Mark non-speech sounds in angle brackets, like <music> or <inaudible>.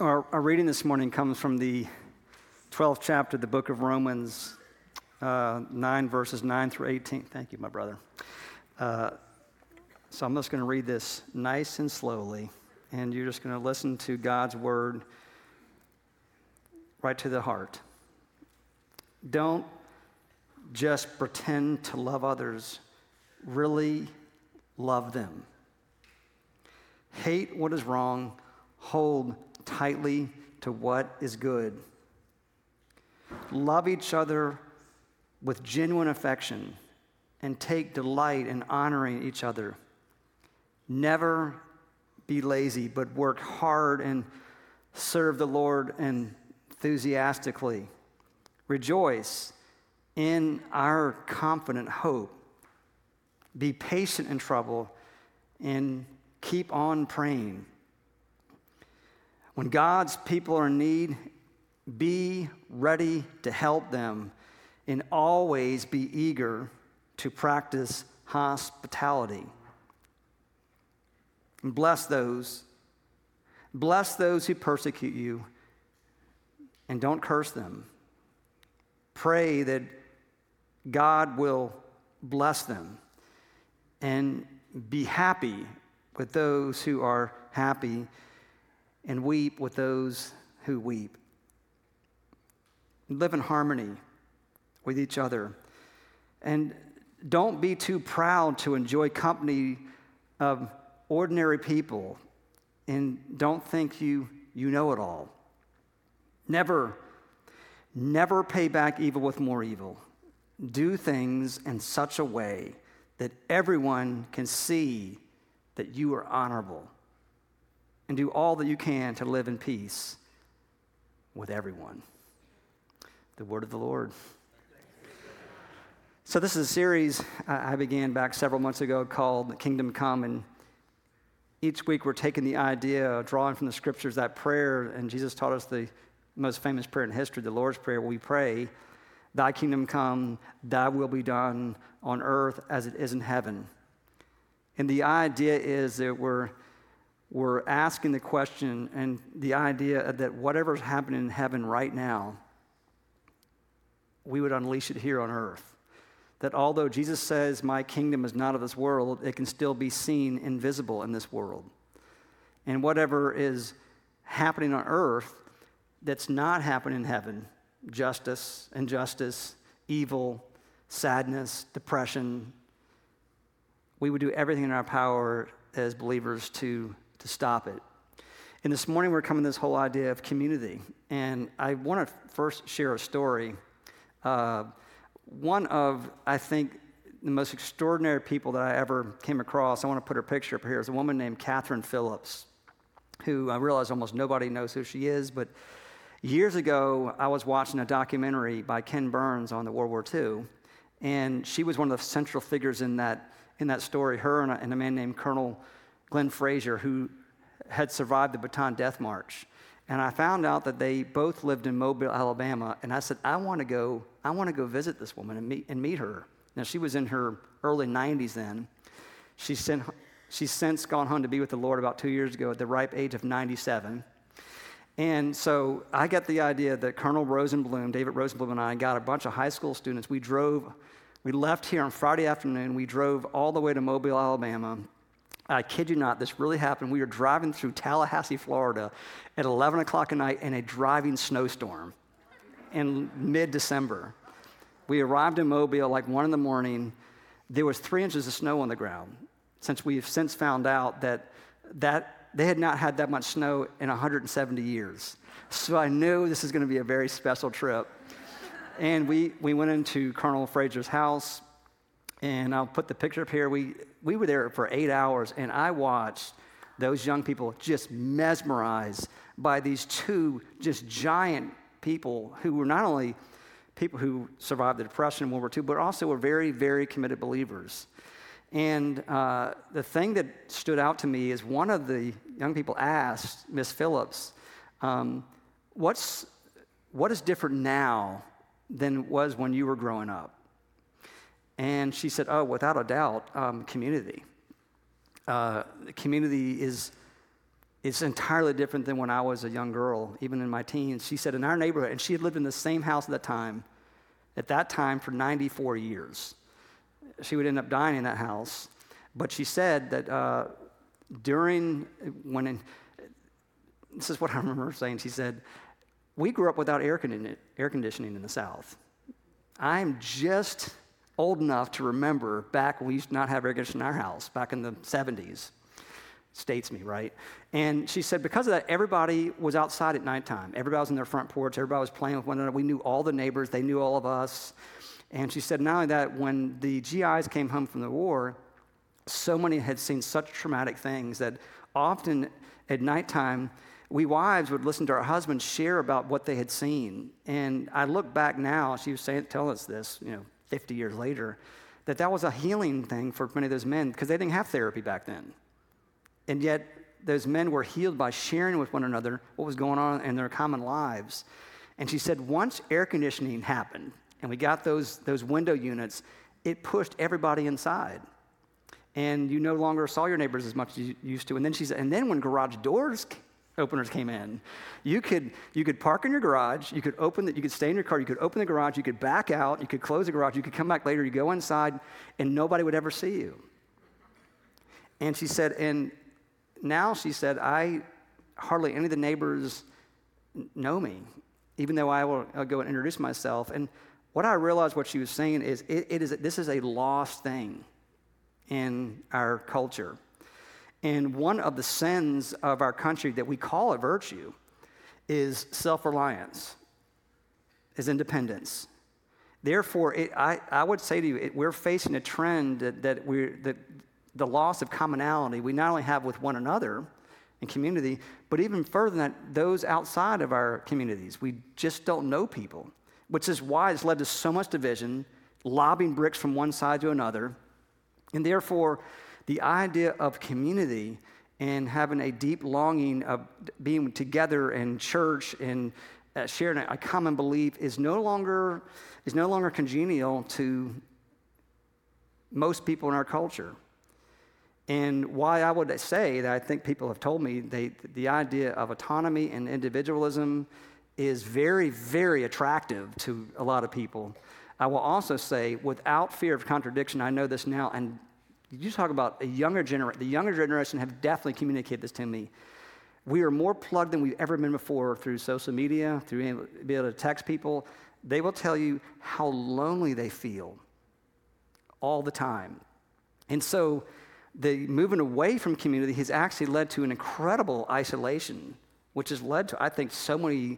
Our, our, reading this morning comes from the 12th chapter of the book of Romans, uh, 9 verses 9 through 18. Thank you, my brother. Uh, so I'm just going to read this nice and slowly, and you're just going to listen to God's word right to the heart. Don't just pretend to love others, really love them. Hate what is wrong, hold tightly to what is good. Love each other with genuine affection and take delight in honoring each other. Never be lazy, but work hard and serve the Lord enthusiastically. Rejoice in our confident hope. Be patient in trouble and keep on praying. When God's people are in need, be ready to help them and always be eager to practice hospitality. And bless those. Bless those who persecute you and don't curse them. Pray that God will bless them and be happy with those who are happy and weep with those who weep. Live in harmony with each other. And don't be too proud to enjoy company of ordinary people and don't think you, you know it all. Never, never pay back evil with more evil. Do things in such a way that everyone can see that you are honorable and do all that you can to live in peace with everyone. The word of the Lord. So, this is a series I began back several months ago called Kingdom Come. And each week we're taking the idea, drawing from the scriptures, that prayer. And Jesus taught us the most famous prayer in history, the Lord's Prayer, we pray, Thy kingdom come, Thy will be done on earth as it is in heaven. And the idea is that we're we're asking the question and the idea that whatever's happening in heaven right now, we would unleash it here on earth. That although Jesus says, My kingdom is not of this world, it can still be seen invisible in this world. And whatever is happening on earth that's not happening in heaven justice, injustice, evil, sadness, depression we would do everything in our power as believers to to stop it. And this morning we're coming to this whole idea of community. And I want to first share a story. Uh, one of, I think, the most extraordinary people that I ever came across, I want to put her picture up here, is a woman named Catherine Phillips, who I realize almost nobody knows who she is, but years ago I was watching a documentary by Ken Burns on the World War II, and she was one of the central figures in that, in that story, her and a, and a man named Colonel Glenn Frazier, who had survived the Bataan Death March. And I found out that they both lived in Mobile, Alabama. And I said, I want to go, I want to go visit this woman and meet, and meet her. Now, she was in her early 90s then. She's, sent, she's since gone home to be with the Lord about two years ago at the ripe age of 97. And so I got the idea that Colonel Rosenblum, David Rosenblum, and I got a bunch of high school students. We drove, we left here on Friday afternoon. We drove all the way to Mobile, Alabama, I kid you not, this really happened. We were driving through Tallahassee, Florida at 11 o'clock at night in a driving snowstorm in mid December. We arrived in Mobile like 1 in the morning. There was three inches of snow on the ground, since we've since found out that, that they had not had that much snow in 170 years. So I knew this is going to be a very special trip. And we, we went into Colonel Frazier's house, and I'll put the picture up here. We, we were there for eight hours, and I watched those young people just mesmerized by these two just giant people who were not only people who survived the Depression in World War II, but also were very, very committed believers. And uh, the thing that stood out to me is one of the young people asked Miss Phillips, um, what's, what is different now than was when you were growing up? And she said, Oh, without a doubt, um, community. Uh, community is, it's entirely different than when I was a young girl, even in my teens. She said in our neighborhood, and she had lived in the same house at that time, at that time for 94 years. She would end up dying in that house. But she said that uh, during, when, in, this is what I <laughs> remember saying, she said, We grew up without air conditioning, air conditioning in the South. I'm just old enough to remember back when we used to not have air conditioning in our house, back in the 70s. States me, right? And she said, because of that, everybody was outside at nighttime. Everybody was in their front porch. Everybody was playing with one another. We knew all the neighbors, they knew all of us. And she said, not only that, when the GIs came home from the war, so many had seen such traumatic things that often at nighttime, we wives would listen to our husbands share about what they had seen. And I look back now, she was saying, telling us this, you know, 50 years later, that that was a healing thing for many of those men because they didn't have therapy back then. And yet, those men were healed by sharing with one another what was going on in their common lives. And she said, once air conditioning happened and we got those, those window units, it pushed everybody inside. And you no longer saw your neighbors as much as you used to. And then she said, and then when garage doors openers came in. You could, you could park in your garage, you could open the, you could stay in your car, you could open the garage, you could back out, you could close the garage, you could come back later, you go inside, and nobody would ever see you. And she said, and now she said, I hardly any of the neighbors know me, even though I will I'll go and introduce myself. And what I realized what she was saying is it, it is this is a lost thing in our culture. And one of the sins of our country that we call a virtue is self reliance, is independence. Therefore, it, I, I would say to you, it, we're facing a trend that, that, we're, that the loss of commonality we not only have with one another and community, but even further than that, those outside of our communities. We just don't know people, which is why it's led to so much division, lobbing bricks from one side to another. And therefore, the idea of community and having a deep longing of being together in church and uh, sharing a common belief is no longer is no longer congenial to most people in our culture. And why I would say that I think people have told me they, the idea of autonomy and individualism is very, very attractive to a lot of people. I will also say, without fear of contradiction, I know this now, and you talk about a younger generation, the younger generation have definitely communicated this to me. We are more plugged than we've ever been before through social media, through being able, being able to text people. They will tell you how lonely they feel all the time. And so the moving away from community has actually led to an incredible isolation, which has led to, I think, so many